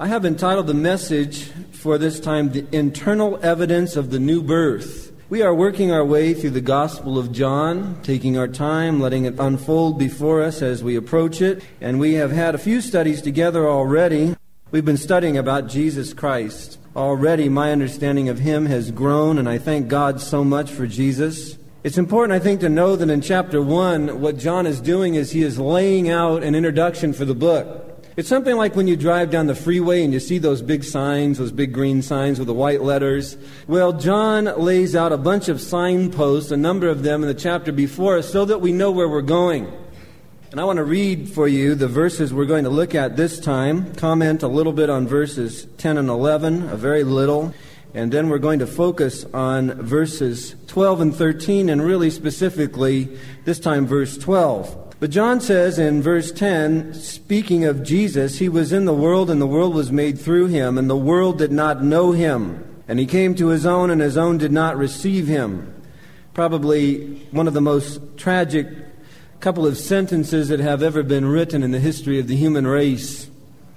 I have entitled the message for this time, The Internal Evidence of the New Birth. We are working our way through the Gospel of John, taking our time, letting it unfold before us as we approach it. And we have had a few studies together already. We've been studying about Jesus Christ. Already, my understanding of him has grown, and I thank God so much for Jesus. It's important, I think, to know that in chapter 1, what John is doing is he is laying out an introduction for the book. It's something like when you drive down the freeway and you see those big signs, those big green signs with the white letters. Well, John lays out a bunch of signposts, a number of them in the chapter before us, so that we know where we're going. And I want to read for you the verses we're going to look at this time, comment a little bit on verses 10 and 11, a very little, and then we're going to focus on verses 12 and 13, and really specifically, this time, verse 12. But John says in verse 10, speaking of Jesus, he was in the world and the world was made through him, and the world did not know him. And he came to his own, and his own did not receive him. Probably one of the most tragic couple of sentences that have ever been written in the history of the human race.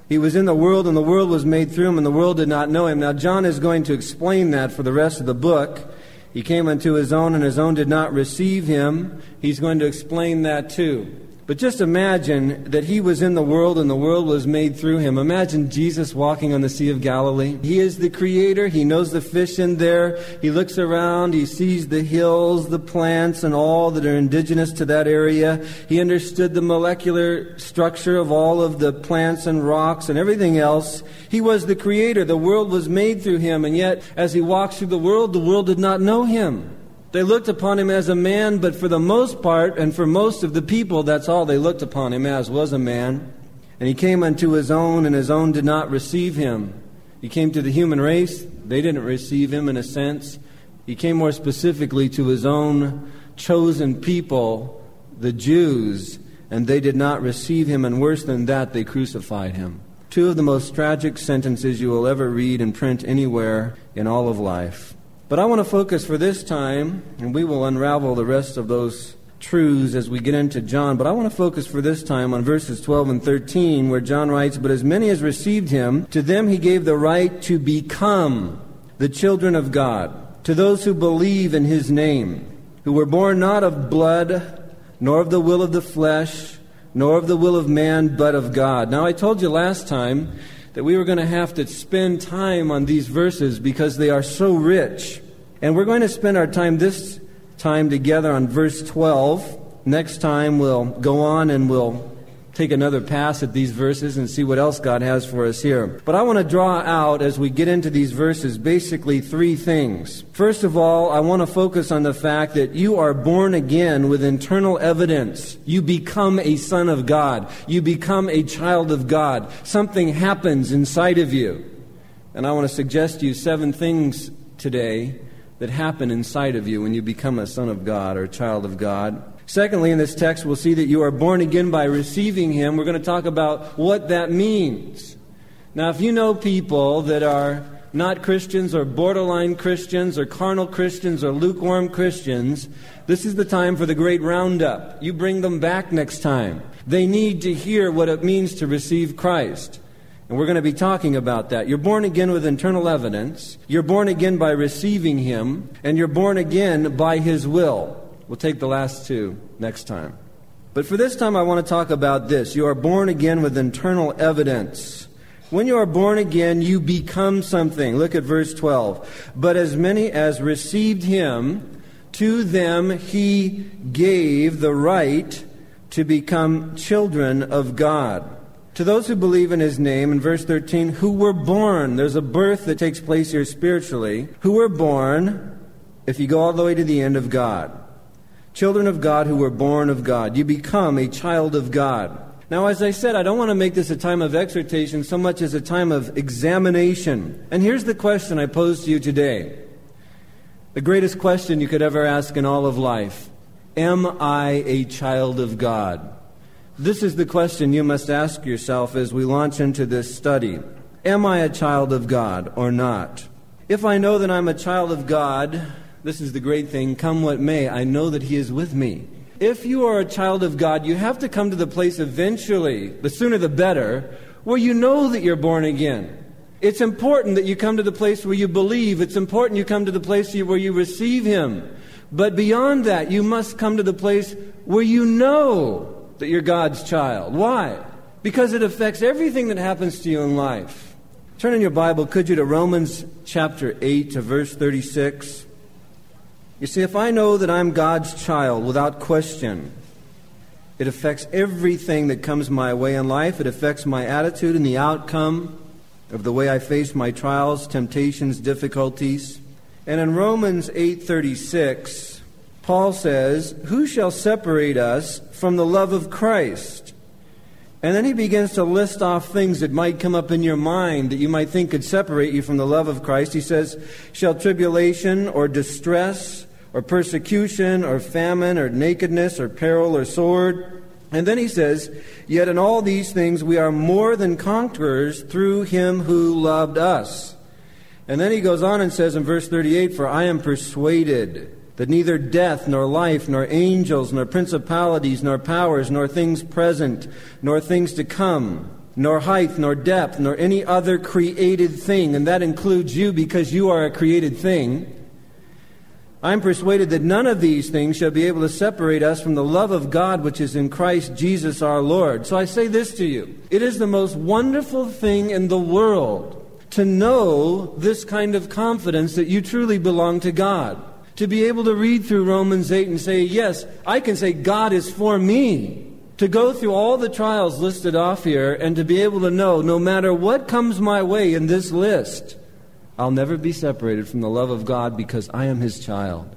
He was in the world, and the world was made through him, and the world did not know him. Now, John is going to explain that for the rest of the book. He came unto his own, and his own did not receive him. He's going to explain that too. But just imagine that he was in the world and the world was made through him. Imagine Jesus walking on the Sea of Galilee. He is the creator. He knows the fish in there. He looks around. He sees the hills, the plants, and all that are indigenous to that area. He understood the molecular structure of all of the plants and rocks and everything else. He was the creator. The world was made through him. And yet, as he walks through the world, the world did not know him. They looked upon him as a man, but for the most part, and for most of the people, that's all they looked upon him as was a man. And he came unto his own, and his own did not receive him. He came to the human race, they didn't receive him in a sense. He came more specifically to his own chosen people, the Jews, and they did not receive him, and worse than that, they crucified him. Two of the most tragic sentences you will ever read in print anywhere in all of life. But I want to focus for this time, and we will unravel the rest of those truths as we get into John. But I want to focus for this time on verses 12 and 13, where John writes, But as many as received him, to them he gave the right to become the children of God, to those who believe in his name, who were born not of blood, nor of the will of the flesh, nor of the will of man, but of God. Now, I told you last time that we were going to have to spend time on these verses because they are so rich. And we're going to spend our time this time together on verse 12. Next time we'll go on and we'll take another pass at these verses and see what else God has for us here. But I want to draw out as we get into these verses basically three things. First of all, I want to focus on the fact that you are born again with internal evidence. You become a son of God. You become a child of God. Something happens inside of you. And I want to suggest to you seven things today that happen inside of you when you become a son of God or a child of God. Secondly, in this text, we'll see that you are born again by receiving Him. We're going to talk about what that means. Now, if you know people that are not Christians or borderline Christians or carnal Christians or lukewarm Christians, this is the time for the great roundup. You bring them back next time. They need to hear what it means to receive Christ. And we're going to be talking about that. You're born again with internal evidence. You're born again by receiving Him. And you're born again by His will. We'll take the last two next time. But for this time, I want to talk about this. You are born again with internal evidence. When you are born again, you become something. Look at verse 12. But as many as received him, to them he gave the right to become children of God. To those who believe in his name, in verse 13, who were born, there's a birth that takes place here spiritually, who were born, if you go all the way to the end of God children of God who were born of God. You become a child of God. Now, as I said, I don't want to make this a time of exhortation so much as a time of examination. And here's the question I pose to you today the greatest question you could ever ask in all of life Am I a child of God? This is the question you must ask yourself as we launch into this study. Am I a child of God or not? If I know that I'm a child of God, this is the great thing. Come what may, I know that He is with me. If you are a child of God, you have to come to the place eventually, the sooner the better, where you know that you're born again. It's important that you come to the place where you believe. It's important you come to the place where you receive Him. But beyond that, you must come to the place where you know that you're God's child. Why? Because it affects everything that happens to you in life. Turn in your Bible, could you, to Romans chapter 8 to verse 36. You see, if I know that I'm God's child without question, it affects everything that comes my way in life. It affects my attitude and the outcome of the way I face my trials, temptations, difficulties. And in Romans 8:36, Paul says, "Who shall separate us from the love of Christ?" And then he begins to list off things that might come up in your mind that you might think could separate you from the love of Christ. He says, Shall tribulation or distress or persecution or famine or nakedness or peril or sword? And then he says, Yet in all these things we are more than conquerors through him who loved us. And then he goes on and says in verse 38, For I am persuaded that neither death, nor life, nor angels, nor principalities, nor powers, nor things present, nor things to come, nor height, nor depth, nor any other created thing, and that includes you because you are a created thing. I'm persuaded that none of these things shall be able to separate us from the love of God which is in Christ Jesus our Lord. So I say this to you it is the most wonderful thing in the world to know this kind of confidence that you truly belong to God to be able to read through Romans 8 and say, yes, I can say God is for me. To go through all the trials listed off here and to be able to know no matter what comes my way in this list, I'll never be separated from the love of God because I am His child.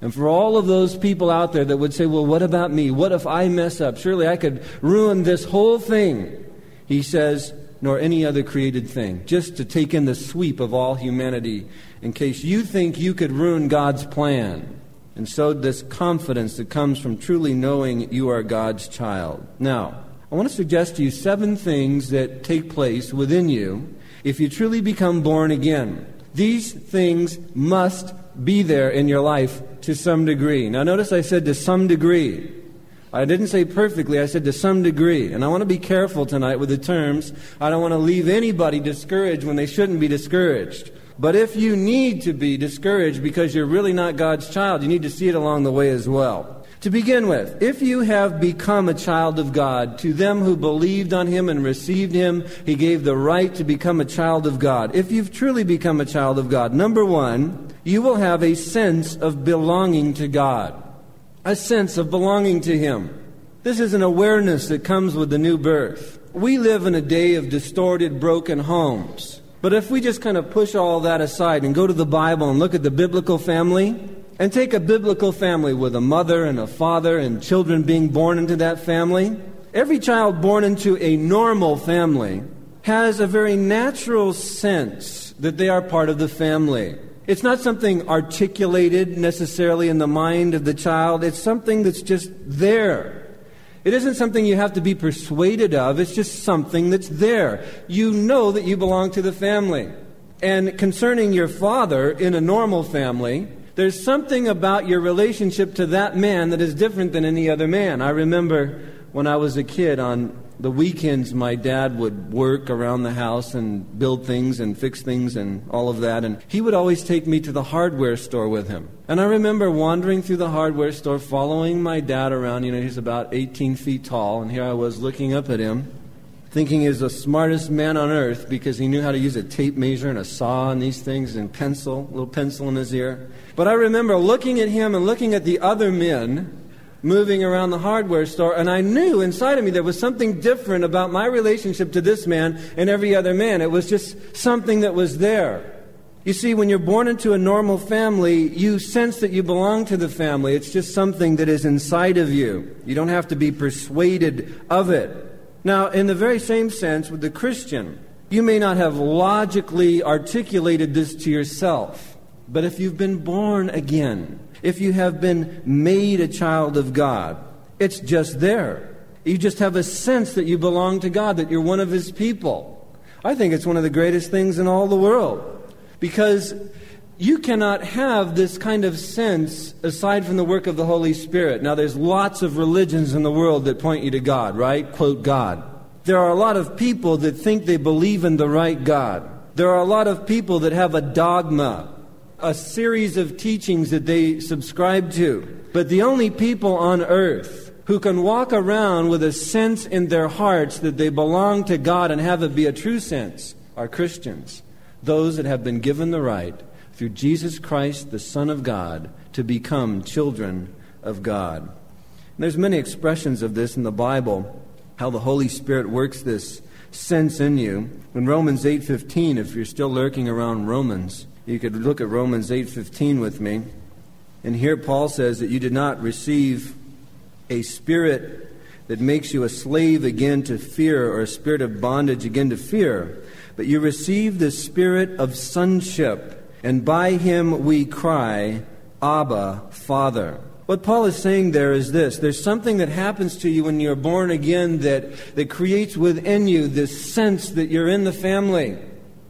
And for all of those people out there that would say, well, what about me? What if I mess up? Surely I could ruin this whole thing. He says, nor any other created thing, just to take in the sweep of all humanity in case you think you could ruin God's plan. And so, this confidence that comes from truly knowing you are God's child. Now, I want to suggest to you seven things that take place within you if you truly become born again. These things must be there in your life to some degree. Now, notice I said to some degree. I didn't say perfectly, I said to some degree. And I want to be careful tonight with the terms. I don't want to leave anybody discouraged when they shouldn't be discouraged. But if you need to be discouraged because you're really not God's child, you need to see it along the way as well. To begin with, if you have become a child of God, to them who believed on Him and received Him, He gave the right to become a child of God. If you've truly become a child of God, number one, you will have a sense of belonging to God a sense of belonging to Him. This is an awareness that comes with the new birth. We live in a day of distorted, broken homes. But if we just kind of push all that aside and go to the Bible and look at the biblical family, and take a biblical family with a mother and a father and children being born into that family, every child born into a normal family has a very natural sense that they are part of the family. It's not something articulated necessarily in the mind of the child, it's something that's just there. It isn't something you have to be persuaded of, it's just something that's there. You know that you belong to the family. And concerning your father in a normal family, there's something about your relationship to that man that is different than any other man. I remember when I was a kid on the weekends my dad would work around the house and build things and fix things and all of that and he would always take me to the hardware store with him and i remember wandering through the hardware store following my dad around you know he's about 18 feet tall and here i was looking up at him thinking he was the smartest man on earth because he knew how to use a tape measure and a saw and these things and pencil little pencil in his ear but i remember looking at him and looking at the other men moving around the hardware store, and I knew inside of me there was something different about my relationship to this man and every other man. It was just something that was there. You see, when you're born into a normal family, you sense that you belong to the family. It's just something that is inside of you. You don't have to be persuaded of it. Now, in the very same sense, with the Christian, you may not have logically articulated this to yourself, but if you've been born again, if you have been made a child of God. It's just there. You just have a sense that you belong to God, that you're one of His people. I think it's one of the greatest things in all the world because you cannot have this kind of sense aside from the work of the Holy Spirit. Now, there's lots of religions in the world that point you to God, right? Quote God. There are a lot of people that think they believe in the right God. There are a lot of people that have a dogma, a series of teachings that they subscribe to. But the only people on earth who can walk around with a sense in their hearts that they belong to God and have it be a true sense are Christians. Those that have been given the right through Jesus Christ, the Son of God, to become children of God. And there's many expressions of this in the Bible, how the Holy Spirit works this sense in you. In Romans 8:15, if you're still lurking around Romans, you could look at Romans 8:15 with me. And here Paul says that you did not receive a spirit that makes you a slave again to fear or a spirit of bondage again to fear, but you received the spirit of sonship, and by him we cry, Abba, Father. What Paul is saying there is this there's something that happens to you when you're born again that, that creates within you this sense that you're in the family.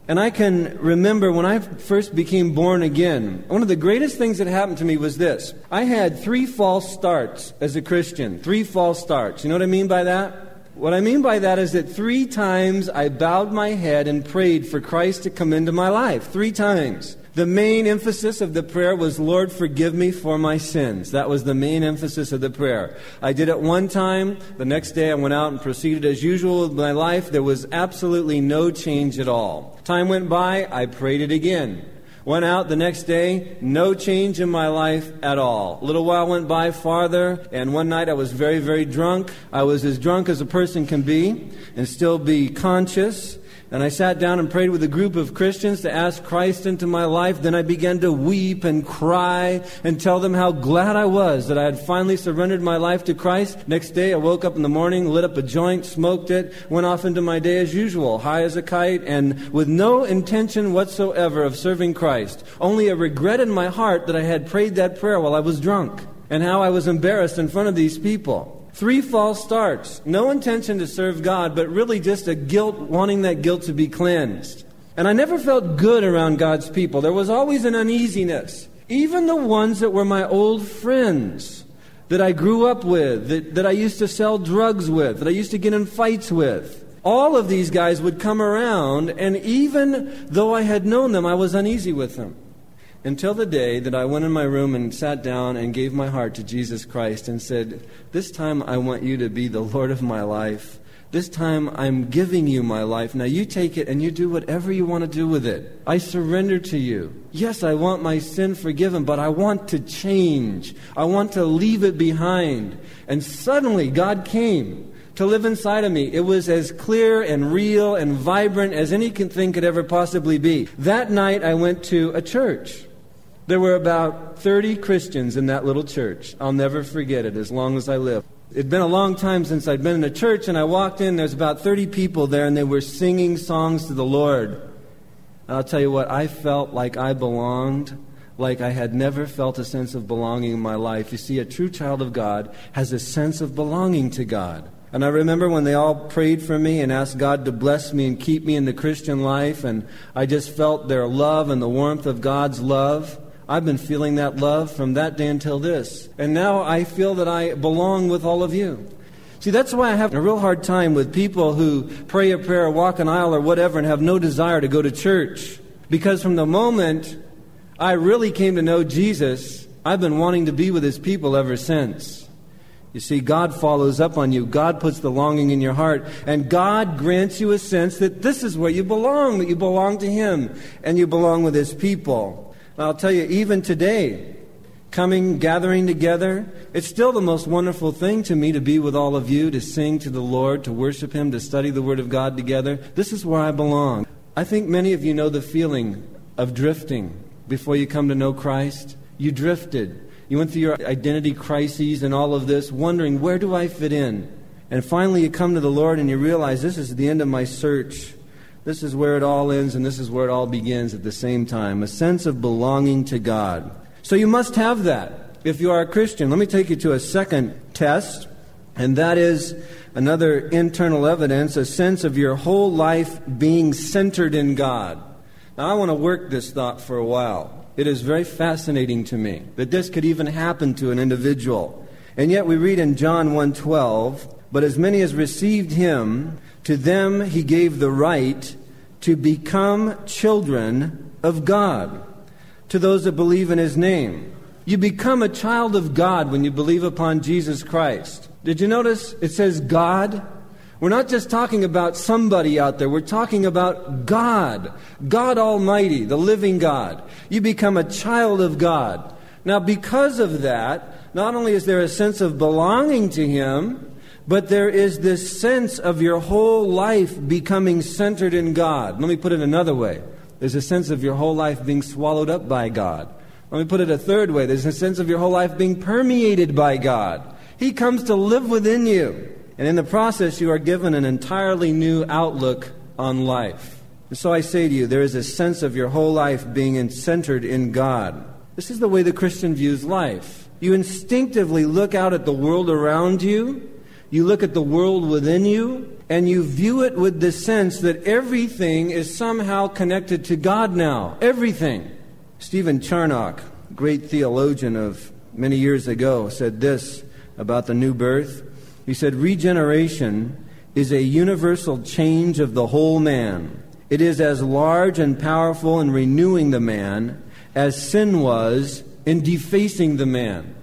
And I can remember when I first became born again, one of the greatest things that happened to me was this. I had three false starts as a Christian. Three false starts. You know what I mean by that? What I mean by that is that three times I bowed my head and prayed for Christ to come into my life. Three times. The main emphasis of the prayer was, Lord, forgive me for my sins. That was the main emphasis of the prayer. I did it one time. The next day I went out and proceeded as usual with my life. There was absolutely no change at all. Time went by. I prayed it again. Went out the next day, no change in my life at all. A little while went by farther, and one night I was very, very drunk. I was as drunk as a person can be and still be conscious. And I sat down and prayed with a group of Christians to ask Christ into my life. Then I began to weep and cry and tell them how glad I was that I had finally surrendered my life to Christ. Next day, I woke up in the morning, lit up a joint, smoked it, went off into my day as usual, high as a kite, and with no intention whatsoever of serving Christ. Only a regret in my heart that I had prayed that prayer while I was drunk and how I was embarrassed in front of these people. Three false starts. No intention to serve God, but really just a guilt, wanting that guilt to be cleansed. And I never felt good around God's people. There was always an uneasiness. Even the ones that were my old friends that I grew up with, that, that I used to sell drugs with, that I used to get in fights with. All of these guys would come around, and even though I had known them, I was uneasy with them until the day that I went in my room and sat down and gave my heart to Jesus Christ and said, This time I want you to be the Lord of my life. This time I'm giving you my life. Now you take it and you do whatever you want to do with it. I surrender to you. Yes, I want my sin forgiven, but I want to change. I want to leave it behind. And suddenly God came to live inside of me. It was as clear and real and vibrant as anything could ever possibly be. That night I went to a church. There were about 30 Christians in that little church. I'll never forget it as long as I live. It'd been a long time since I'd been in a church, and I walked in. There's about 30 people there, and they were singing songs to the Lord. And I'll tell you what, I felt like I belonged, like I had never felt a sense of belonging in my life. You see, a true child of God has a sense of belonging to God. And I remember when they all prayed for me and asked God to bless me and keep me in the Christian life, and I just felt their love and the warmth of God's love. I've been feeling that love from that day until this. And now I feel that I belong with all of you. See, that's why I have a real hard time with people who pray a prayer, walk an aisle, or whatever, and have no desire to go to church. Because from the moment I really came to know Jesus, I've been wanting to be with his people ever since. You see, God follows up on you. God puts the longing in your heart. And God grants you a sense that this is where you belong, that you belong to Him and you belong with His people. I'll tell you, even today, coming, gathering together, it's still the most wonderful thing to me to be with all of you, to sing to the Lord, to worship Him, to study the Word of God together. This is where I belong. I think many of you know the feeling of drifting before you come to know Christ. You drifted. You went through your identity crises and all of this, wondering, where do I fit in? And finally, you come to the Lord and you realize this is the end of my search. This is where it all ends and this is where it all begins at the same time a sense of belonging to God. So you must have that if you are a Christian. Let me take you to a second test, and that is another internal evidence a sense of your whole life being centered in God. Now, I want to work this thought for a while. It is very fascinating to me that this could even happen to an individual. And yet we read in John 1:12, "But as many as received him, To them he gave the right to become children of God, to those that believe in his name. You become a child of God when you believe upon Jesus Christ. Did you notice it says God? We're not just talking about somebody out there. We're talking about God. God Almighty, the living God. You become a child of God. Now, because of that, not only is there a sense of belonging to Him, but there is this sense of your whole life becoming centered in God. Let me put it another way. There's a sense of your whole life being swallowed up by God. Let me put it a third way. There's a sense of your whole life being permeated by God. He comes to live within you. And in the process, you are given an entirely new outlook on life. And so I say to you, there is a sense of your whole life being centered in God. This is the way the Christian views life. You instinctively look out at the world around you you look at the world within you, and you view it with the sense that everything is somehow connected to God now. Everything. Stephen Charnock, great theologian of many years ago, said this about the new birth. He said, Regeneration is a universal change of the whole man. It is as large and powerful in renewing the man as sin was in defacing the man.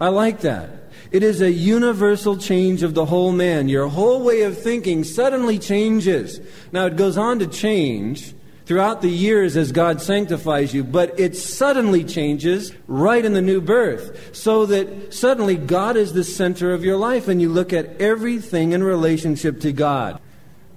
I like that. It is a universal change of the whole man. Your whole way of thinking suddenly changes. Now, it goes on to change throughout the years as God sanctifies you, but it suddenly changes right in the new birth. So that suddenly God is the center of your life and you look at everything in relationship to God.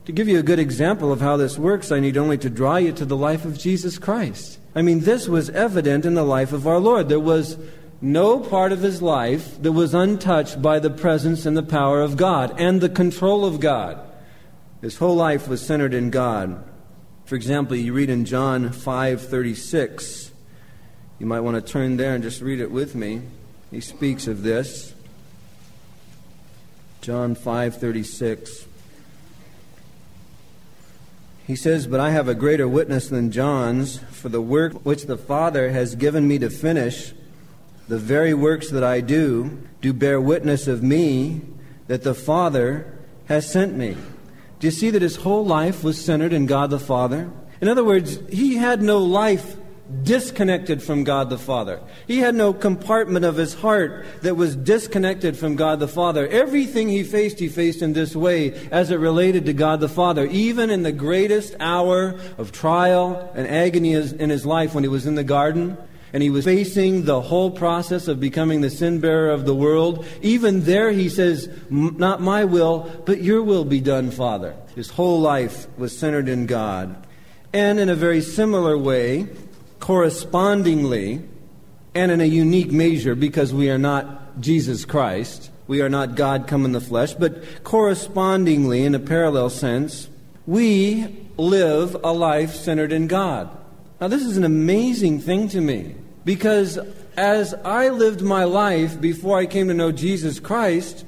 To give you a good example of how this works, I need only to draw you to the life of Jesus Christ. I mean, this was evident in the life of our Lord. There was no part of his life that was untouched by the presence and the power of God and the control of God. His whole life was centered in God. For example, you read in John 5:36. You might want to turn there and just read it with me. He speaks of this. John 5:36. He says, "But I have a greater witness than John's, for the work which the Father has given me to finish." The very works that I do do bear witness of me that the Father has sent me. Do you see that his whole life was centered in God the Father? In other words, he had no life disconnected from God the Father. He had no compartment of his heart that was disconnected from God the Father. Everything he faced, he faced in this way as it related to God the Father. Even in the greatest hour of trial and agony in his life when he was in the garden, and he was facing the whole process of becoming the sin bearer of the world. Even there, he says, Not my will, but your will be done, Father. His whole life was centered in God. And in a very similar way, correspondingly, and in a unique measure, because we are not Jesus Christ, we are not God come in the flesh, but correspondingly, in a parallel sense, we live a life centered in God. Now, this is an amazing thing to me because as I lived my life before I came to know Jesus Christ,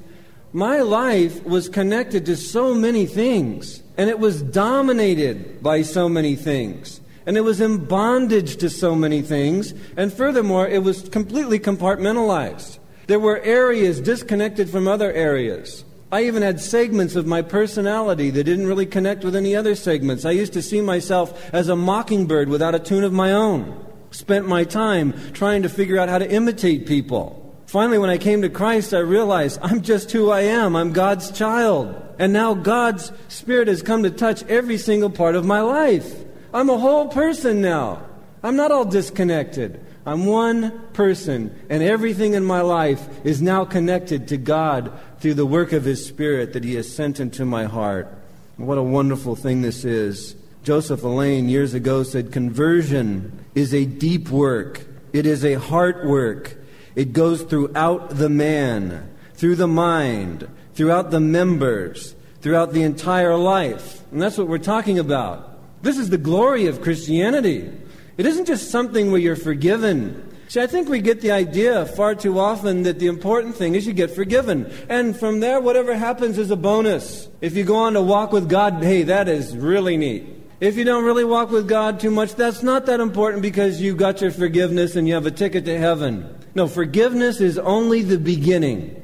my life was connected to so many things, and it was dominated by so many things, and it was in bondage to so many things, and furthermore, it was completely compartmentalized. There were areas disconnected from other areas. I even had segments of my personality that didn't really connect with any other segments. I used to see myself as a mockingbird without a tune of my own. Spent my time trying to figure out how to imitate people. Finally, when I came to Christ, I realized I'm just who I am. I'm God's child. And now God's Spirit has come to touch every single part of my life. I'm a whole person now. I'm not all disconnected. I'm one person, and everything in my life is now connected to God through the work of His Spirit that He has sent into my heart. What a wonderful thing this is. Joseph Alleine years ago said, Conversion is a deep work, it is a heart work. It goes throughout the man, through the mind, throughout the members, throughout the entire life. And that's what we're talking about. This is the glory of Christianity. It isn't just something where you're forgiven. See, I think we get the idea far too often that the important thing is you get forgiven. And from there, whatever happens is a bonus. If you go on to walk with God, hey, that is really neat. If you don't really walk with God too much, that's not that important because you got your forgiveness and you have a ticket to heaven. No, forgiveness is only the beginning,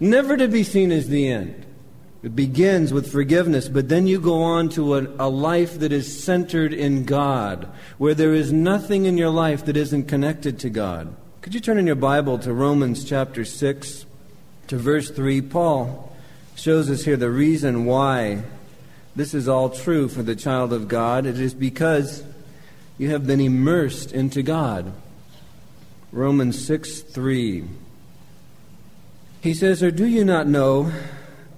never to be seen as the end. It begins with forgiveness, but then you go on to a, a, life that is centered in God, where there is nothing in your life that isn't connected to God. Could you turn in your Bible to Romans chapter 6, to verse 3? Paul shows us here the reason why this is all true for the child of God. It is because you have been immersed into God. Romans 6 3. He says, Or do you not know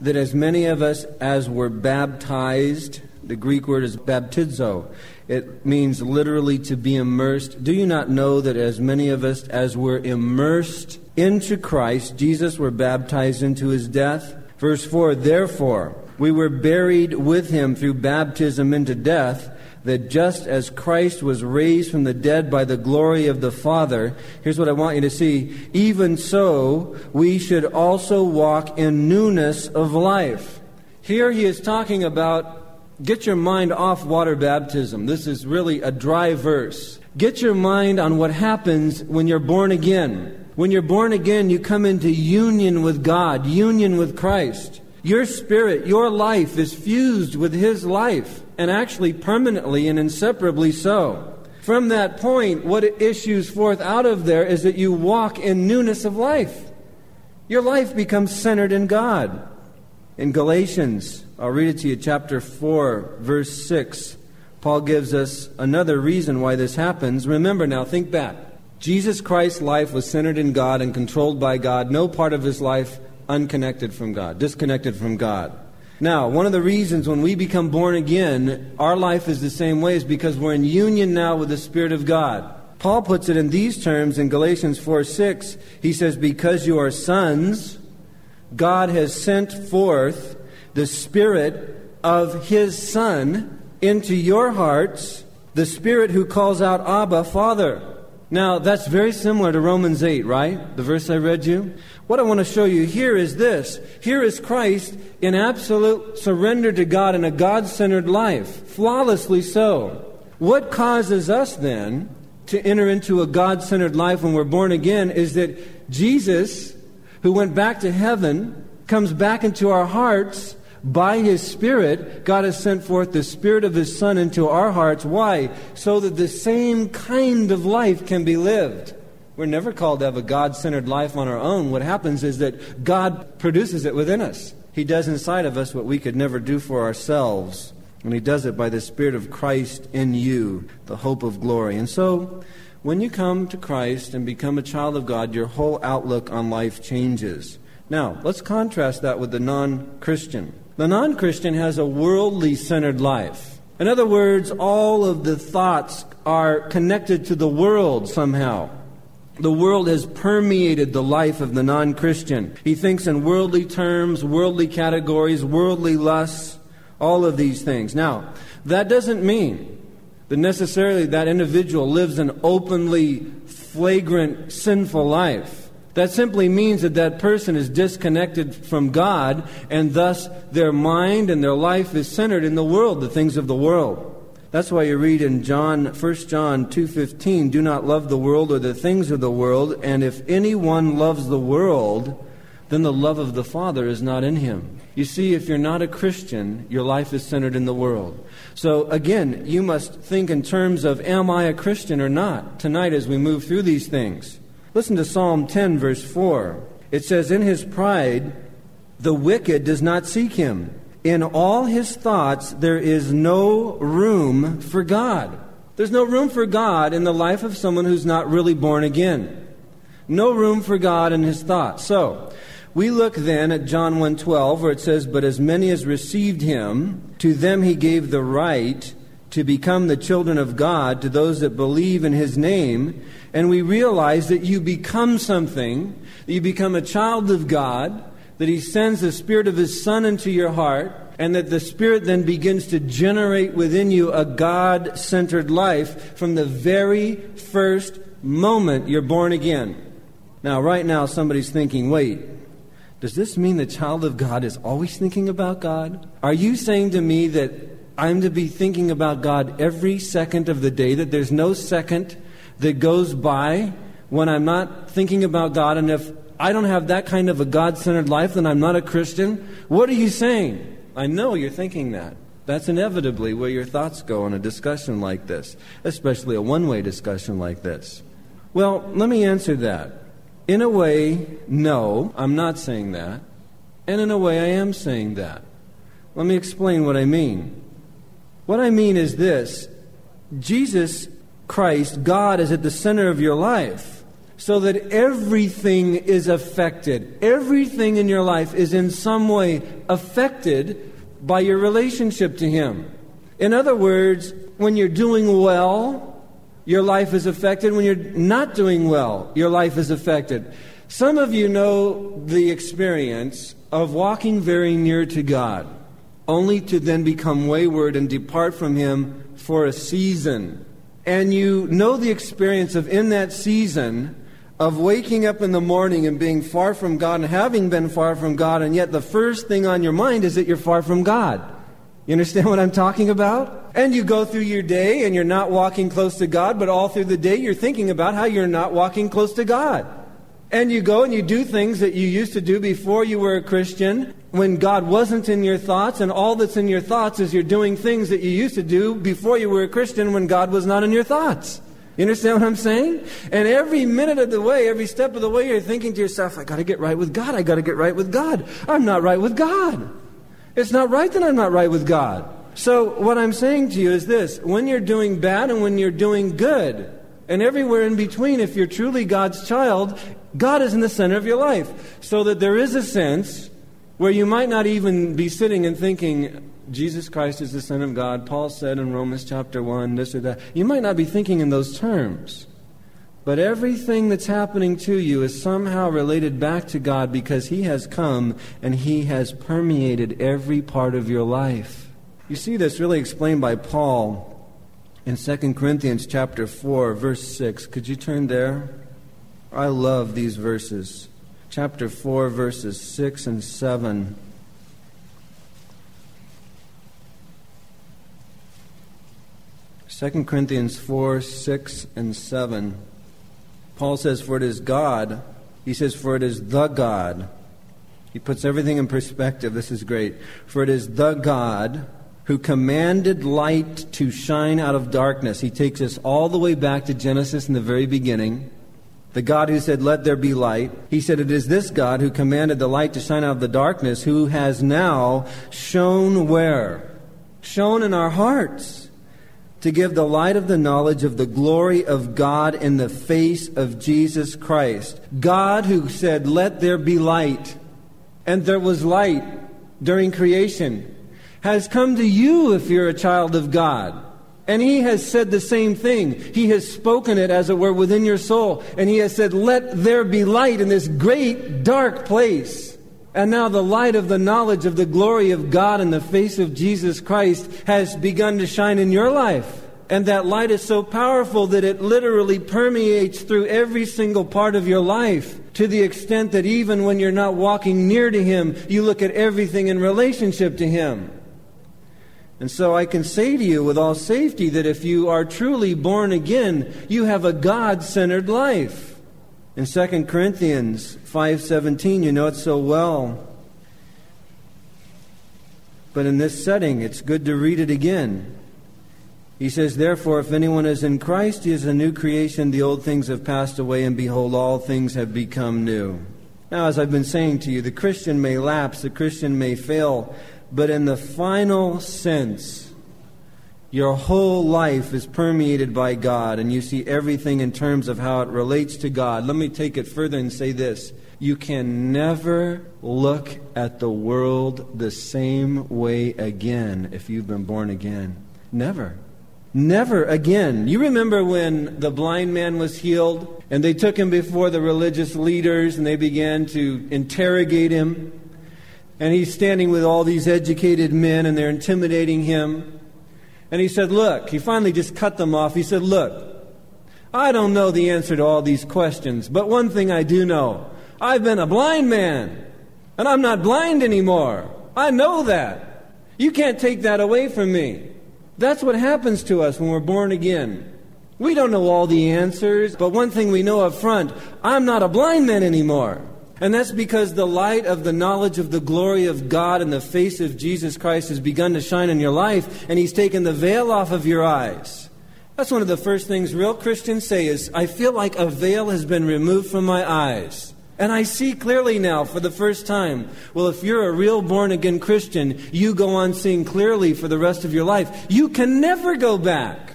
that as many of us as were baptized, the Greek word is baptizo, it means literally to be immersed. Do you not know that as many of us as were immersed into Christ, Jesus, were baptized into his death? Verse 4 Therefore, we were buried with him through baptism into death that just as Christ was raised from the dead by the glory of the Father, here's what I want you to see even so, we should also walk in newness of life. Here he is talking about get your mind off water baptism. This is really a dry verse. Get your mind on what happens when you're born again. When you're born again, you come into union with God, union with Christ. Your spirit, your life is fused with His life, and actually permanently and inseparably so. From that point, what issues forth out of there is that you walk in newness of life. Your life becomes centered in God. In Galatians, I'll read it to you, chapter 4, verse 6, Paul gives us another reason why this happens. Remember now, think back. Jesus Christ's life was centered in God and controlled by God. No part of his life unconnected from God, disconnected from God. Now, one of the reasons when we become born again, our life is the same way is because we're in union now with the Spirit of God. Paul puts it in these terms in Galatians 4 6. He says, Because you are sons, God has sent forth the Spirit of His Son into your hearts, the Spirit who calls out, Abba, Father. Now, that's very similar to Romans 8, right? The verse I read you. What I want to show you here is this. Here is Christ in absolute surrender to God in a God centered life, flawlessly so. What causes us then to enter into a God centered life when we're born again is that Jesus, who went back to heaven, comes back into our hearts by His Spirit, God has sent forth the Spirit of His Son into our hearts. Why? So that the same kind of life can be lived. We're never called to have a God centered life on our own. What happens is that God produces it within us. He does inside of us what we could never do for ourselves. And He does it by the Spirit of Christ in you, the hope of glory. And so, when you come to Christ and become a child of God, your whole outlook on life changes. Now, let's contrast that with the non Christian. The non Christian has a worldly centered life. In other words, all of the thoughts are connected to the world somehow. The world has permeated the life of the non Christian. He thinks in worldly terms, worldly categories, worldly lusts, all of these things. Now, that doesn't mean that necessarily that individual lives an openly flagrant sinful life. That simply means that that person is disconnected from God, and thus their mind and their life is centered in the world, the things of the world. That's why you read in John 1 John 2:15, "Do not love the world or the things of the world, and if anyone loves the world, then the love of the Father is not in him." You see, if you're not a Christian, your life is centered in the world. So again, you must think in terms of am I a Christian or not tonight as we move through these things. Listen to Psalm 10 verse 4. It says, "In his pride the wicked does not seek him." in all his thoughts, there is no room for God. There's no room for God in the life of someone who's not really born again. No room for God in his thoughts. So, we look then at John 1:12 where it says, "But as many as received him, to them he gave the right to become the children of God to those that believe in his name." And we realize that you become something, that you become a child of God, that He sends the Spirit of His Son into your heart, and that the Spirit then begins to generate within you a God centered life from the very first moment you're born again. Now, right now, somebody's thinking, wait, does this mean the child of God is always thinking about God? Are you saying to me that I'm to be thinking about God every second of the day, that there's no second that goes by when I'm not thinking about God, and if I don't have that kind of a God centered life, then I'm not a Christian? What are you saying? I know you're thinking that. That's inevitably where your thoughts go in a discussion like this, especially a one way discussion like this. Well, let me answer that. In a way, no, I'm not saying that. And in a way, I am saying that. Let me explain what I mean. What I mean is this Jesus Christ, God, is at the center of your life so that everything is affected. Everything in your life is in some way affected by your relationship to Him. In other words, when you're doing well, your life is affected. When you're not doing well, your life is affected. Some of you know the experience of walking very near to God, only to then become wayward and depart from Him for a season and you know the experience of in that season of waking up in the morning and being far from God and having been far from God, and yet the first thing on your mind is that you're far from God. You understand what I'm talking about? And you go through your day and you're not walking close to God, but all through the day you're thinking about how you're not walking close to God. And you go and you do things that you used to do before you were a Christian when God wasn't in your thoughts, and all that's in your thoughts is you're doing things that you used to do before you were a Christian when God was not in your thoughts. You understand what I'm saying? And every minute of the way, every step of the way, you're thinking to yourself, I got to get right with God. I got to get right with God. I'm not right with God. It's not right that I'm not right with God. So, what I'm saying to you is this when you're doing bad and when you're doing good, and everywhere in between, if you're truly God's child, God is in the center of your life. So that there is a sense where you might not even be sitting and thinking, Jesus Christ is the Son of God. Paul said in Romans chapter 1, this or that. You might not be thinking in those terms. But everything that's happening to you is somehow related back to God because He has come and He has permeated every part of your life. You see this really explained by Paul in 2 Corinthians chapter 4, verse 6. Could you turn there? I love these verses. Chapter 4, verses 6 and 7. Second Corinthians 4, 6 and 7. Paul says, For it is God. He says, For it is the God. He puts everything in perspective. This is great. For it is the God who commanded light to shine out of darkness. He takes us all the way back to Genesis in the very beginning. The God who said, Let there be light. He said, It is this God who commanded the light to shine out of the darkness, who has now shone where? Shone in our hearts to give the light of the knowledge of the glory of God in the face of Jesus Christ. God who said, Let there be light. And there was light during creation, has come to you if you're a child of God. And he has said the same thing. He has spoken it, as it were, within your soul. And he has said, Let there be light in this great dark place. And now the light of the knowledge of the glory of God in the face of Jesus Christ has begun to shine in your life. And that light is so powerful that it literally permeates through every single part of your life to the extent that even when you're not walking near to Him, you look at everything in relationship to Him. And so I can say to you with all safety that if you are truly born again, you have a God-centered life. In 2 Corinthians 5:17, you know it so well. But in this setting, it's good to read it again. He says, Therefore, if anyone is in Christ, he is a new creation. The old things have passed away, and behold, all things have become new. Now, as I've been saying to you, the Christian may lapse, the Christian may fail, but in the final sense, your whole life is permeated by God, and you see everything in terms of how it relates to God. Let me take it further and say this you can never look at the world the same way again if you've been born again. Never. Never again. You remember when the blind man was healed and they took him before the religious leaders and they began to interrogate him? And he's standing with all these educated men and they're intimidating him. And he said, Look, he finally just cut them off. He said, Look, I don't know the answer to all these questions, but one thing I do know I've been a blind man, and I'm not blind anymore. I know that. You can't take that away from me. That's what happens to us when we're born again. We don't know all the answers, but one thing we know up front I'm not a blind man anymore. And that's because the light of the knowledge of the glory of God in the face of Jesus Christ has begun to shine in your life, and He's taken the veil off of your eyes. That's one of the first things real Christians say is, I feel like a veil has been removed from my eyes. And I see clearly now for the first time. Well, if you're a real born again Christian, you go on seeing clearly for the rest of your life. You can never go back.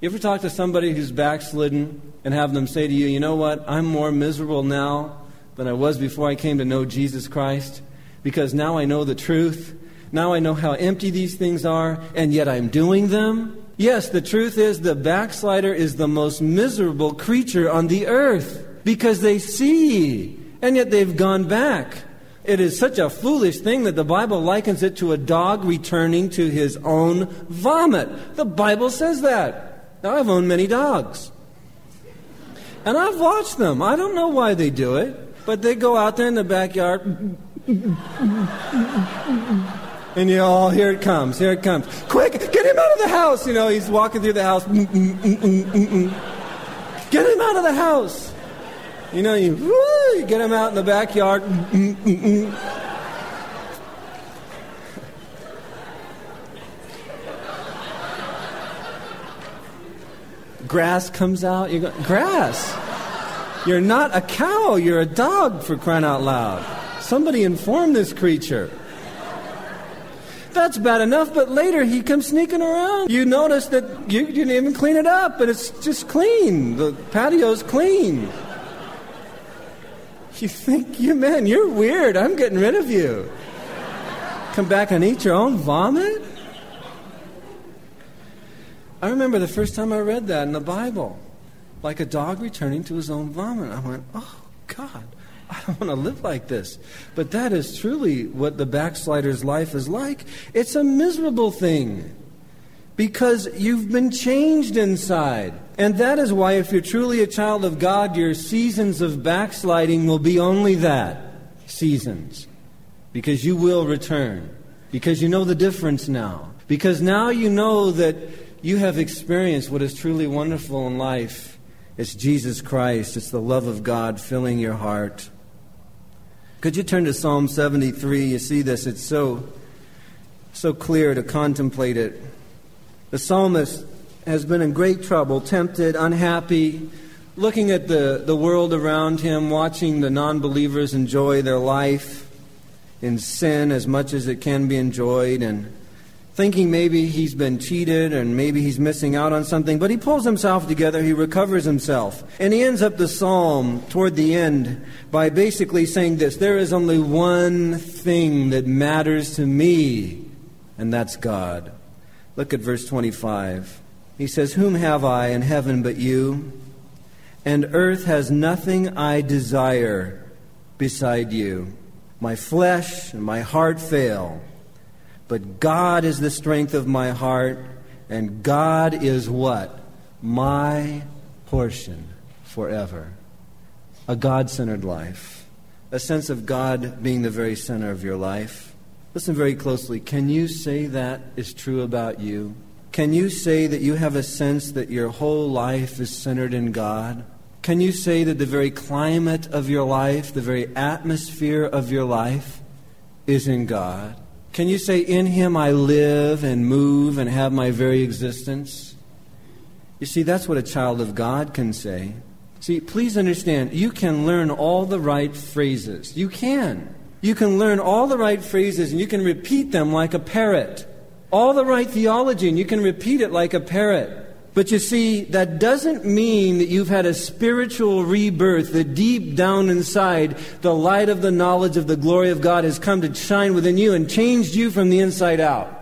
You ever talk to somebody who's backslidden and have them say to you, you know what, I'm more miserable now than I was before I came to know Jesus Christ because now I know the truth. Now I know how empty these things are, and yet I'm doing them. Yes, the truth is the backslider is the most miserable creature on the earth because they see, and yet they've gone back. It is such a foolish thing that the Bible likens it to a dog returning to his own vomit. The Bible says that. Now, I've owned many dogs. And I've watched them. I don't know why they do it, but they go out there in the backyard. and you all, oh, here it comes, here it comes. Quick, get him out of the house. You know, he's walking through the house. Mm, mm, mm, get him out of the house. You know, you, woo, you get him out in the backyard. grass comes out. You go, grass. You're not a cow. You're a dog for crying out loud. Somebody inform this creature. That's bad enough, but later he comes sneaking around. You notice that you, you didn't even clean it up, but it's just clean. The patio's clean. You think, you man, you're weird. I'm getting rid of you. Come back and eat your own vomit? I remember the first time I read that in the Bible. Like a dog returning to his own vomit. I went, oh, God, I don't want to live like this. But that is truly what the backslider's life is like. It's a miserable thing because you've been changed inside. And that is why, if you're truly a child of God, your seasons of backsliding will be only that seasons. Because you will return. Because you know the difference now. Because now you know that you have experienced what is truly wonderful in life. It's Jesus Christ, it's the love of God filling your heart. Could you turn to Psalm 73? You see this, it's so so clear to contemplate it. The psalmist has been in great trouble, tempted, unhappy, looking at the, the world around him, watching the non believers enjoy their life in sin as much as it can be enjoyed, and thinking maybe he's been cheated and maybe he's missing out on something. But he pulls himself together, he recovers himself, and he ends up the psalm toward the end by basically saying this There is only one thing that matters to me, and that's God. Look at verse 25. He says, Whom have I in heaven but you? And earth has nothing I desire beside you. My flesh and my heart fail, but God is the strength of my heart, and God is what? My portion forever. A God centered life. A sense of God being the very center of your life. Listen very closely. Can you say that is true about you? Can you say that you have a sense that your whole life is centered in God? Can you say that the very climate of your life, the very atmosphere of your life is in God? Can you say, In Him I live and move and have my very existence? You see, that's what a child of God can say. See, please understand, you can learn all the right phrases. You can. You can learn all the right phrases and you can repeat them like a parrot. All the right theology and you can repeat it like a parrot. But you see, that doesn't mean that you've had a spiritual rebirth, that deep down inside, the light of the knowledge of the glory of God has come to shine within you and changed you from the inside out.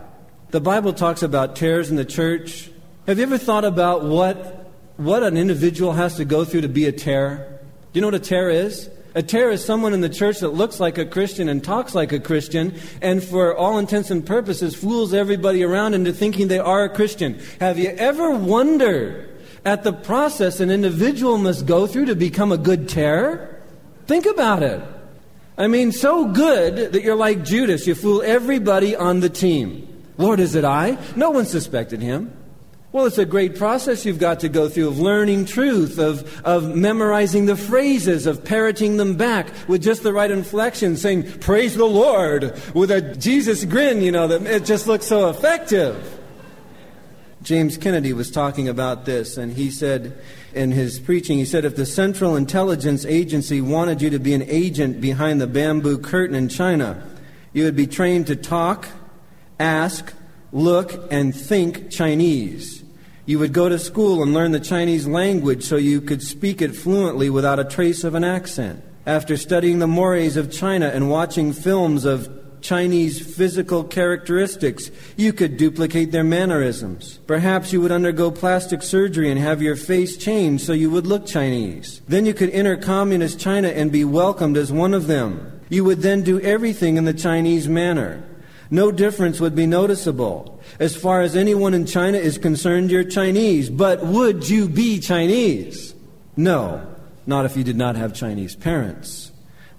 The Bible talks about tares in the church. Have you ever thought about what, what an individual has to go through to be a tare? Do you know what a tare is? A tare is someone in the church that looks like a Christian and talks like a Christian, and for all intents and purposes fools everybody around into thinking they are a Christian. Have you ever wondered at the process an individual must go through to become a good tare? Think about it. I mean, so good that you're like Judas. You fool everybody on the team. Lord, is it I? No one suspected him. Well, it's a great process you've got to go through of learning truth, of, of memorizing the phrases, of parroting them back with just the right inflection, saying, Praise the Lord, with a Jesus grin, you know, that it just looks so effective. James Kennedy was talking about this, and he said in his preaching, he said, If the Central Intelligence Agency wanted you to be an agent behind the bamboo curtain in China, you would be trained to talk, ask, look, and think Chinese. You would go to school and learn the Chinese language so you could speak it fluently without a trace of an accent. After studying the mores of China and watching films of Chinese physical characteristics, you could duplicate their mannerisms. Perhaps you would undergo plastic surgery and have your face changed so you would look Chinese. Then you could enter communist China and be welcomed as one of them. You would then do everything in the Chinese manner. No difference would be noticeable. As far as anyone in China is concerned, you're Chinese. But would you be Chinese? No, not if you did not have Chinese parents.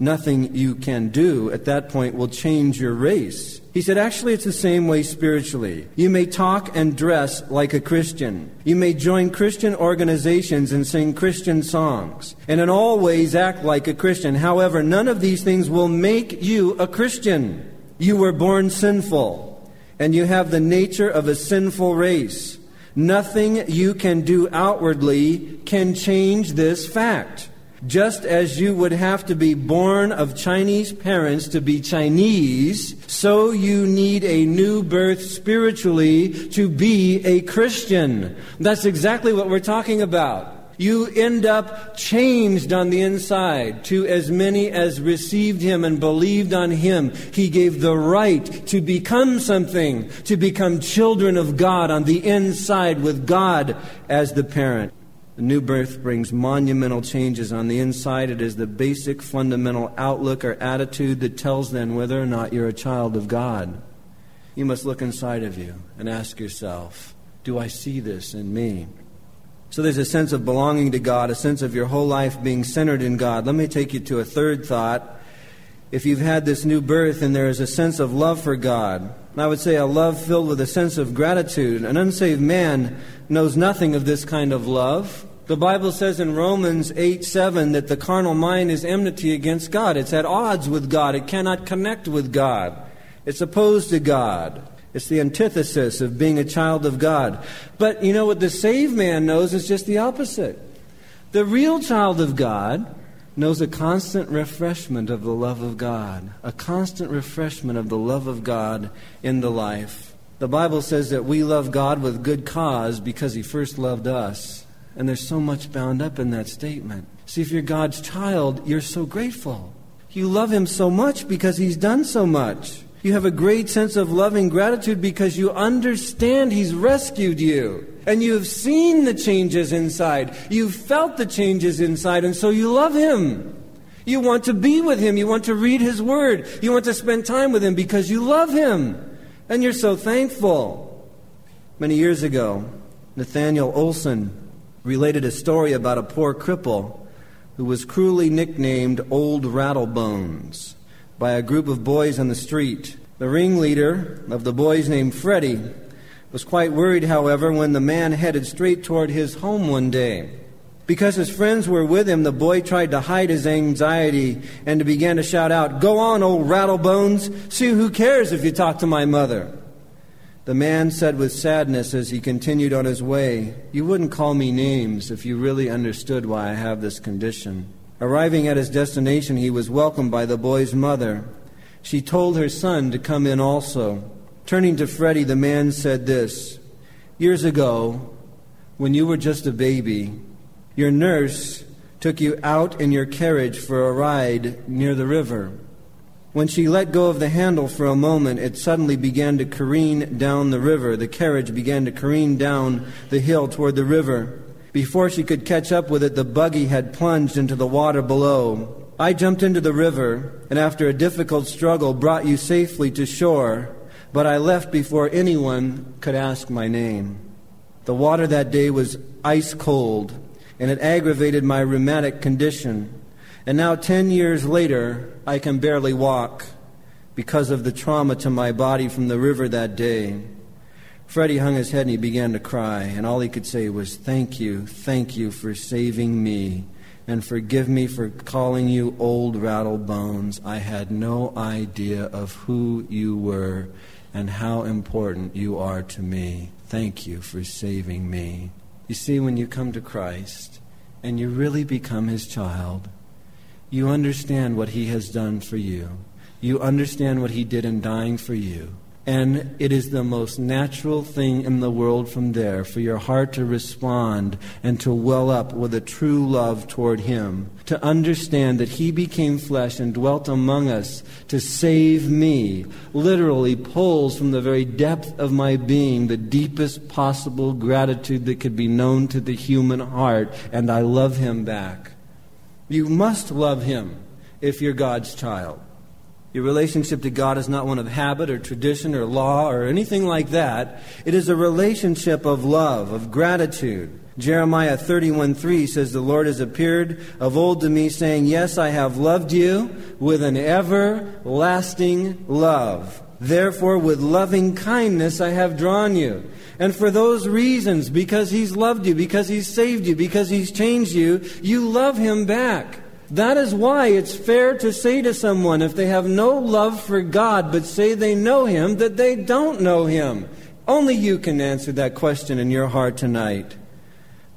Nothing you can do at that point will change your race. He said, actually, it's the same way spiritually. You may talk and dress like a Christian. You may join Christian organizations and sing Christian songs. And in all ways act like a Christian. However, none of these things will make you a Christian. You were born sinful, and you have the nature of a sinful race. Nothing you can do outwardly can change this fact. Just as you would have to be born of Chinese parents to be Chinese, so you need a new birth spiritually to be a Christian. That's exactly what we're talking about you end up changed on the inside. To as many as received him and believed on him, he gave the right to become something, to become children of God on the inside with God as the parent. The new birth brings monumental changes on the inside. It is the basic fundamental outlook or attitude that tells then whether or not you're a child of God. You must look inside of you and ask yourself, do I see this in me? So there's a sense of belonging to God, a sense of your whole life being centered in God. Let me take you to a third thought. If you've had this new birth and there is a sense of love for God, I would say a love filled with a sense of gratitude. An unsaved man knows nothing of this kind of love. The Bible says in Romans 8 7 that the carnal mind is enmity against God. It's at odds with God. It cannot connect with God. It's opposed to God. It's the antithesis of being a child of God. But you know what the saved man knows is just the opposite. The real child of God knows a constant refreshment of the love of God, a constant refreshment of the love of God in the life. The Bible says that we love God with good cause because He first loved us. And there's so much bound up in that statement. See, if you're God's child, you're so grateful. You love Him so much because He's done so much. You have a great sense of loving gratitude because you understand He's rescued you. And you have seen the changes inside. You've felt the changes inside, and so you love Him. You want to be with Him. You want to read His Word. You want to spend time with Him because you love Him. And you're so thankful. Many years ago, Nathaniel Olson related a story about a poor cripple who was cruelly nicknamed Old Rattlebones by a group of boys on the street. The ringleader of the boys, named Freddie, was quite worried, however, when the man headed straight toward his home one day. Because his friends were with him, the boy tried to hide his anxiety and began to shout out, Go on, old rattlebones! See who cares if you talk to my mother. The man said with sadness as he continued on his way, You wouldn't call me names if you really understood why I have this condition. Arriving at his destination, he was welcomed by the boy's mother. She told her son to come in also. Turning to Freddie, the man said this Years ago, when you were just a baby, your nurse took you out in your carriage for a ride near the river. When she let go of the handle for a moment, it suddenly began to careen down the river. The carriage began to careen down the hill toward the river. Before she could catch up with it, the buggy had plunged into the water below. I jumped into the river, and after a difficult struggle, brought you safely to shore, but I left before anyone could ask my name. The water that day was ice cold, and it aggravated my rheumatic condition. And now, ten years later, I can barely walk because of the trauma to my body from the river that day. Freddie hung his head and he began to cry, and all he could say was, Thank you, thank you for saving me, and forgive me for calling you old rattle bones. I had no idea of who you were and how important you are to me. Thank you for saving me. You see, when you come to Christ and you really become his child, you understand what he has done for you. You understand what he did in dying for you. And it is the most natural thing in the world from there for your heart to respond and to well up with a true love toward Him. To understand that He became flesh and dwelt among us to save me literally pulls from the very depth of my being the deepest possible gratitude that could be known to the human heart. And I love Him back. You must love Him if you're God's child. Your relationship to God is not one of habit or tradition or law or anything like that. It is a relationship of love, of gratitude. Jeremiah 31:3 says the Lord has appeared of old to me saying, "Yes, I have loved you with an everlasting love. Therefore with loving kindness I have drawn you." And for those reasons, because he's loved you, because he's saved you, because he's changed you, you love him back. That is why it's fair to say to someone, if they have no love for God but say they know Him, that they don't know Him. Only you can answer that question in your heart tonight.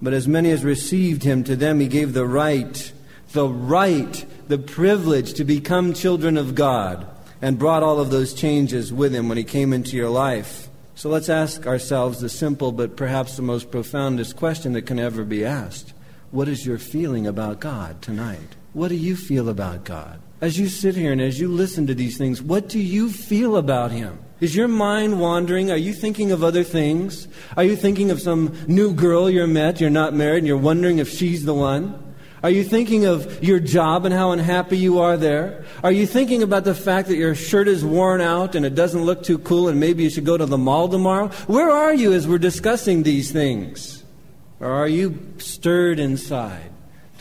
But as many as received Him, to them He gave the right, the right, the privilege to become children of God, and brought all of those changes with Him when He came into your life. So let's ask ourselves the simple but perhaps the most profoundest question that can ever be asked What is your feeling about God tonight? What do you feel about God? As you sit here and as you listen to these things, what do you feel about Him? Is your mind wandering? Are you thinking of other things? Are you thinking of some new girl you're met, you're not married, and you're wondering if she's the one? Are you thinking of your job and how unhappy you are there? Are you thinking about the fact that your shirt is worn out and it doesn't look too cool and maybe you should go to the mall tomorrow? Where are you as we're discussing these things? Or are you stirred inside?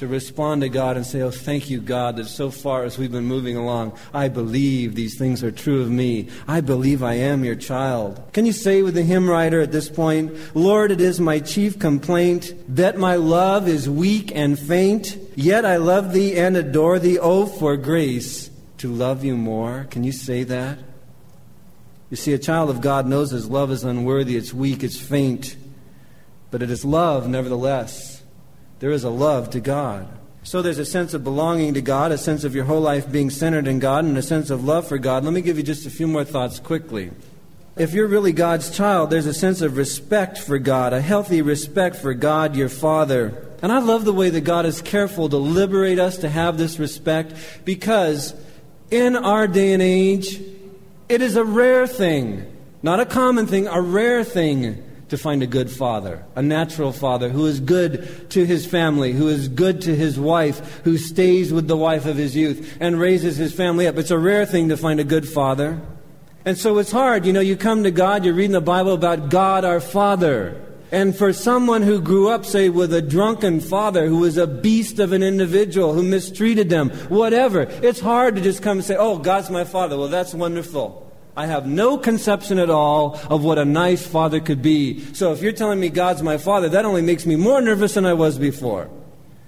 To respond to God and say, Oh, thank you, God, that so far as we've been moving along, I believe these things are true of me. I believe I am your child. Can you say with the hymn writer at this point, Lord, it is my chief complaint that my love is weak and faint, yet I love thee and adore thee. Oh, for grace to love you more. Can you say that? You see, a child of God knows his love is unworthy, it's weak, it's faint, but it is love nevertheless. There is a love to God. So there's a sense of belonging to God, a sense of your whole life being centered in God, and a sense of love for God. Let me give you just a few more thoughts quickly. If you're really God's child, there's a sense of respect for God, a healthy respect for God, your Father. And I love the way that God is careful to liberate us to have this respect because in our day and age, it is a rare thing, not a common thing, a rare thing to find a good father, a natural father who is good to his family, who is good to his wife, who stays with the wife of his youth and raises his family up. It's a rare thing to find a good father. And so it's hard. You know, you come to God, you're reading the Bible about God our Father. And for someone who grew up, say, with a drunken father who was a beast of an individual who mistreated them, whatever, it's hard to just come and say, Oh, God's my father. Well, that's wonderful. I have no conception at all of what a nice father could be. So if you're telling me God's my father, that only makes me more nervous than I was before.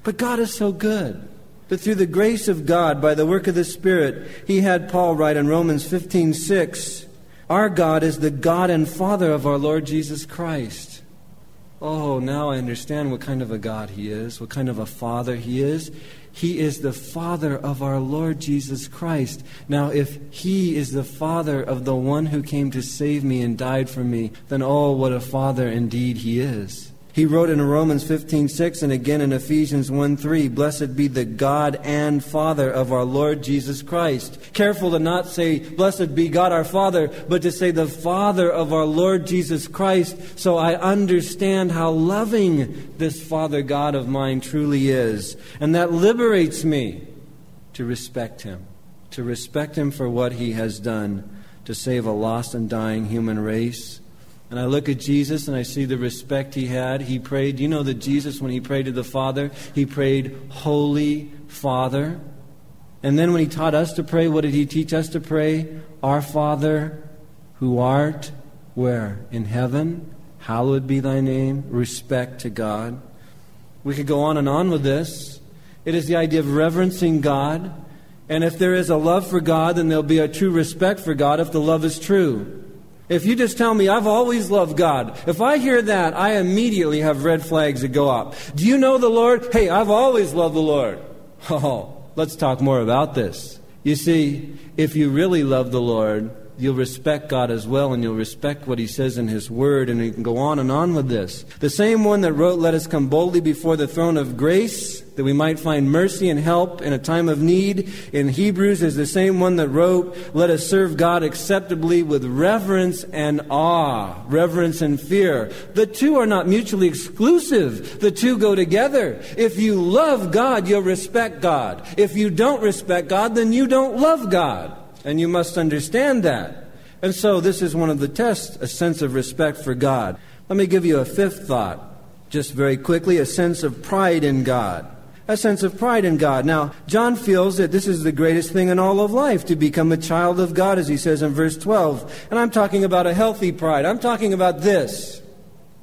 But God is so good. But through the grace of God, by the work of the Spirit, he had Paul write in Romans 15:6, "Our God is the God and Father of our Lord Jesus Christ." Oh, now I understand what kind of a God he is, what kind of a father he is. He is the Father of our Lord Jesus Christ. Now, if He is the Father of the one who came to save me and died for me, then oh, what a Father indeed He is. He wrote in Romans 15:6 and again in Ephesians 1:3, "Blessed be the God and Father of our Lord Jesus Christ." Careful to not say, "Blessed be God our Father," but to say the Father of our Lord Jesus Christ, so I understand how loving this Father God of mine truly is. And that liberates me to respect him, to respect him for what he has done to save a lost and dying human race and I look at Jesus and I see the respect he had. He prayed, you know that Jesus, when he prayed to the Father, he prayed, Holy Father. And then when he taught us to pray, what did he teach us to pray? Our Father who art Where? In heaven? Hallowed be thy name. Respect to God. We could go on and on with this. It is the idea of reverencing God. And if there is a love for God, then there'll be a true respect for God if the love is true. If you just tell me, I've always loved God, if I hear that, I immediately have red flags that go up. Do you know the Lord? Hey, I've always loved the Lord. Oh, let's talk more about this. You see, if you really love the Lord, you'll respect God as well, and you'll respect what He says in His Word, and you can go on and on with this. The same one that wrote, Let us come boldly before the throne of grace, that we might find mercy and help in a time of need, in Hebrews is the same one that wrote, Let us serve God acceptably with reverence and awe, reverence and fear. The two are not mutually exclusive, the two go together. If you love God, you'll respect God. If you don't respect God, then you don't love God. And you must understand that. And so this is one of the tests, a sense of respect for God. Let me give you a fifth thought, just very quickly a sense of pride in God. A sense of pride in God. Now, John feels that this is the greatest thing in all of life, to become a child of God, as he says in verse 12. And I'm talking about a healthy pride. I'm talking about this.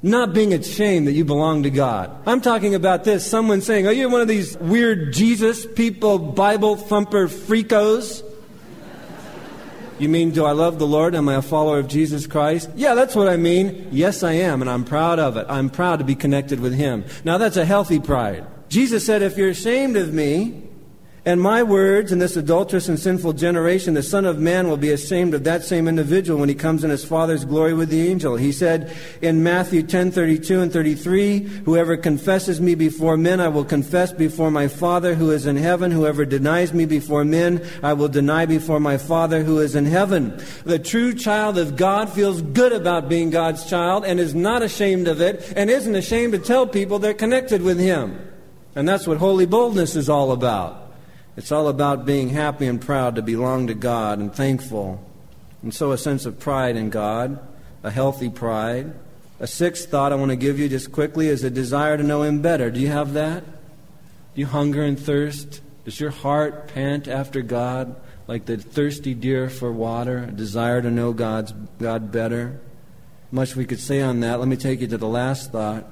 Not being ashamed that you belong to God. I'm talking about this. Someone saying, Are you one of these weird Jesus people, Bible thumper freakos? You mean, do I love the Lord? Am I a follower of Jesus Christ? Yeah, that's what I mean. Yes, I am, and I'm proud of it. I'm proud to be connected with Him. Now, that's a healthy pride. Jesus said, If you're ashamed of me, and my words in this adulterous and sinful generation, the Son of Man will be ashamed of that same individual when he comes in his Father's glory with the angel. He said in Matthew 10, 32 and 33, Whoever confesses me before men, I will confess before my Father who is in heaven. Whoever denies me before men, I will deny before my Father who is in heaven. The true child of God feels good about being God's child and is not ashamed of it and isn't ashamed to tell people they're connected with him. And that's what holy boldness is all about. It's all about being happy and proud to belong to God and thankful. And so a sense of pride in God, a healthy pride. A sixth thought I want to give you just quickly is a desire to know Him better. Do you have that? Do you hunger and thirst? Does your heart pant after God like the thirsty deer for water, a desire to know God's, God better? Much we could say on that. Let me take you to the last thought.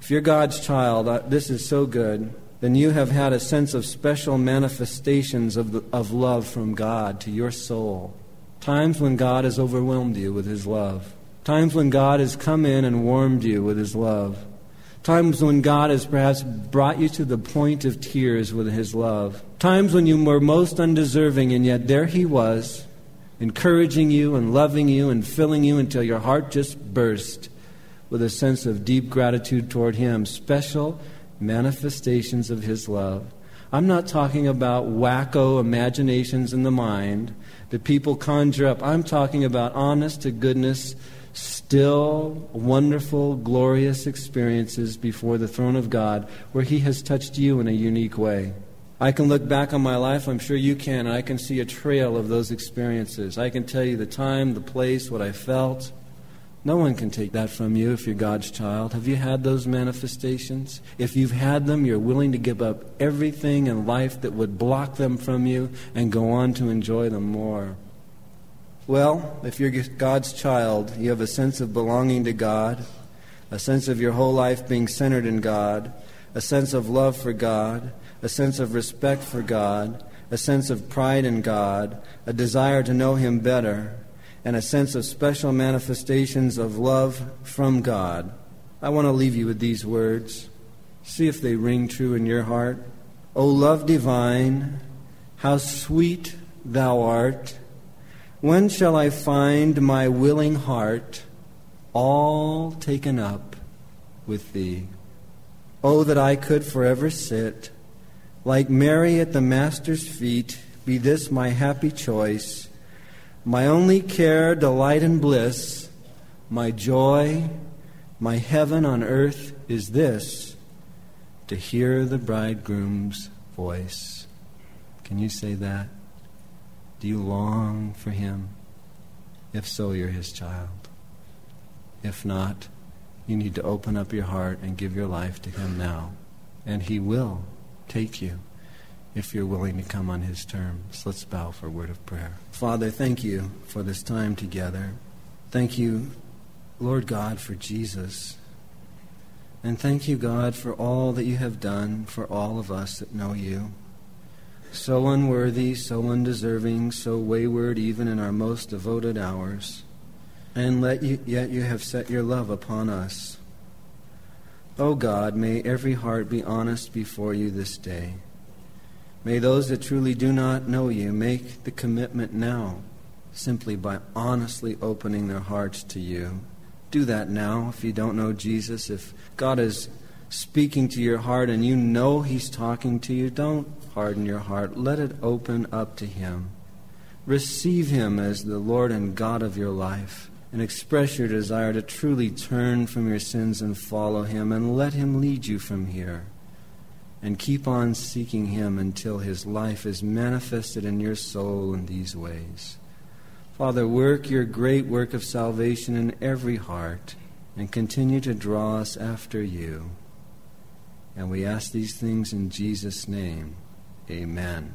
If you're God's child, uh, this is so good then you have had a sense of special manifestations of, the, of love from God to your soul. Times when God has overwhelmed you with His love. Times when God has come in and warmed you with His love. Times when God has perhaps brought you to the point of tears with His love. Times when you were most undeserving, and yet there He was, encouraging you and loving you and filling you until your heart just burst with a sense of deep gratitude toward Him. Special manifestations of His love. I'm not talking about wacko imaginations in the mind that people conjure up. I'm talking about honest to goodness, still wonderful, glorious experiences before the throne of God where He has touched you in a unique way. I can look back on my life, I'm sure you can, and I can see a trail of those experiences. I can tell you the time, the place, what I felt. No one can take that from you if you're God's child. Have you had those manifestations? If you've had them, you're willing to give up everything in life that would block them from you and go on to enjoy them more. Well, if you're God's child, you have a sense of belonging to God, a sense of your whole life being centered in God, a sense of love for God, a sense of respect for God, a sense of pride in God, a desire to know Him better and a sense of special manifestations of love from God. I want to leave you with these words. See if they ring true in your heart. O love divine, how sweet thou art. When shall I find my willing heart all taken up with thee? Oh, that I could forever sit like Mary at the Master's feet, be this my happy choice my only care, delight, and bliss, my joy, my heaven on earth is this to hear the bridegroom's voice. Can you say that? Do you long for him? If so, you're his child. If not, you need to open up your heart and give your life to him now. And he will take you if you're willing to come on His terms. Let's bow for a word of prayer. Father, thank you for this time together. Thank you Lord God, for Jesus. And thank you, God, for all that you have done for all of us that know you. So unworthy, so undeserving, so wayward even in our most devoted hours. And let you, yet you have set your love upon us. O oh God, may every heart be honest before you this day. May those that truly do not know you make the commitment now simply by honestly opening their hearts to you do that now if you don't know Jesus. If God is speaking to your heart and you know He's talking to you, don't harden your heart. Let it open up to Him. Receive Him as the Lord and God of your life and express your desire to truly turn from your sins and follow Him and let Him lead you from here. And keep on seeking Him until His life is manifested in your soul in these ways. Father, work your great work of salvation in every heart and continue to draw us after you. And we ask these things in Jesus' name. Amen.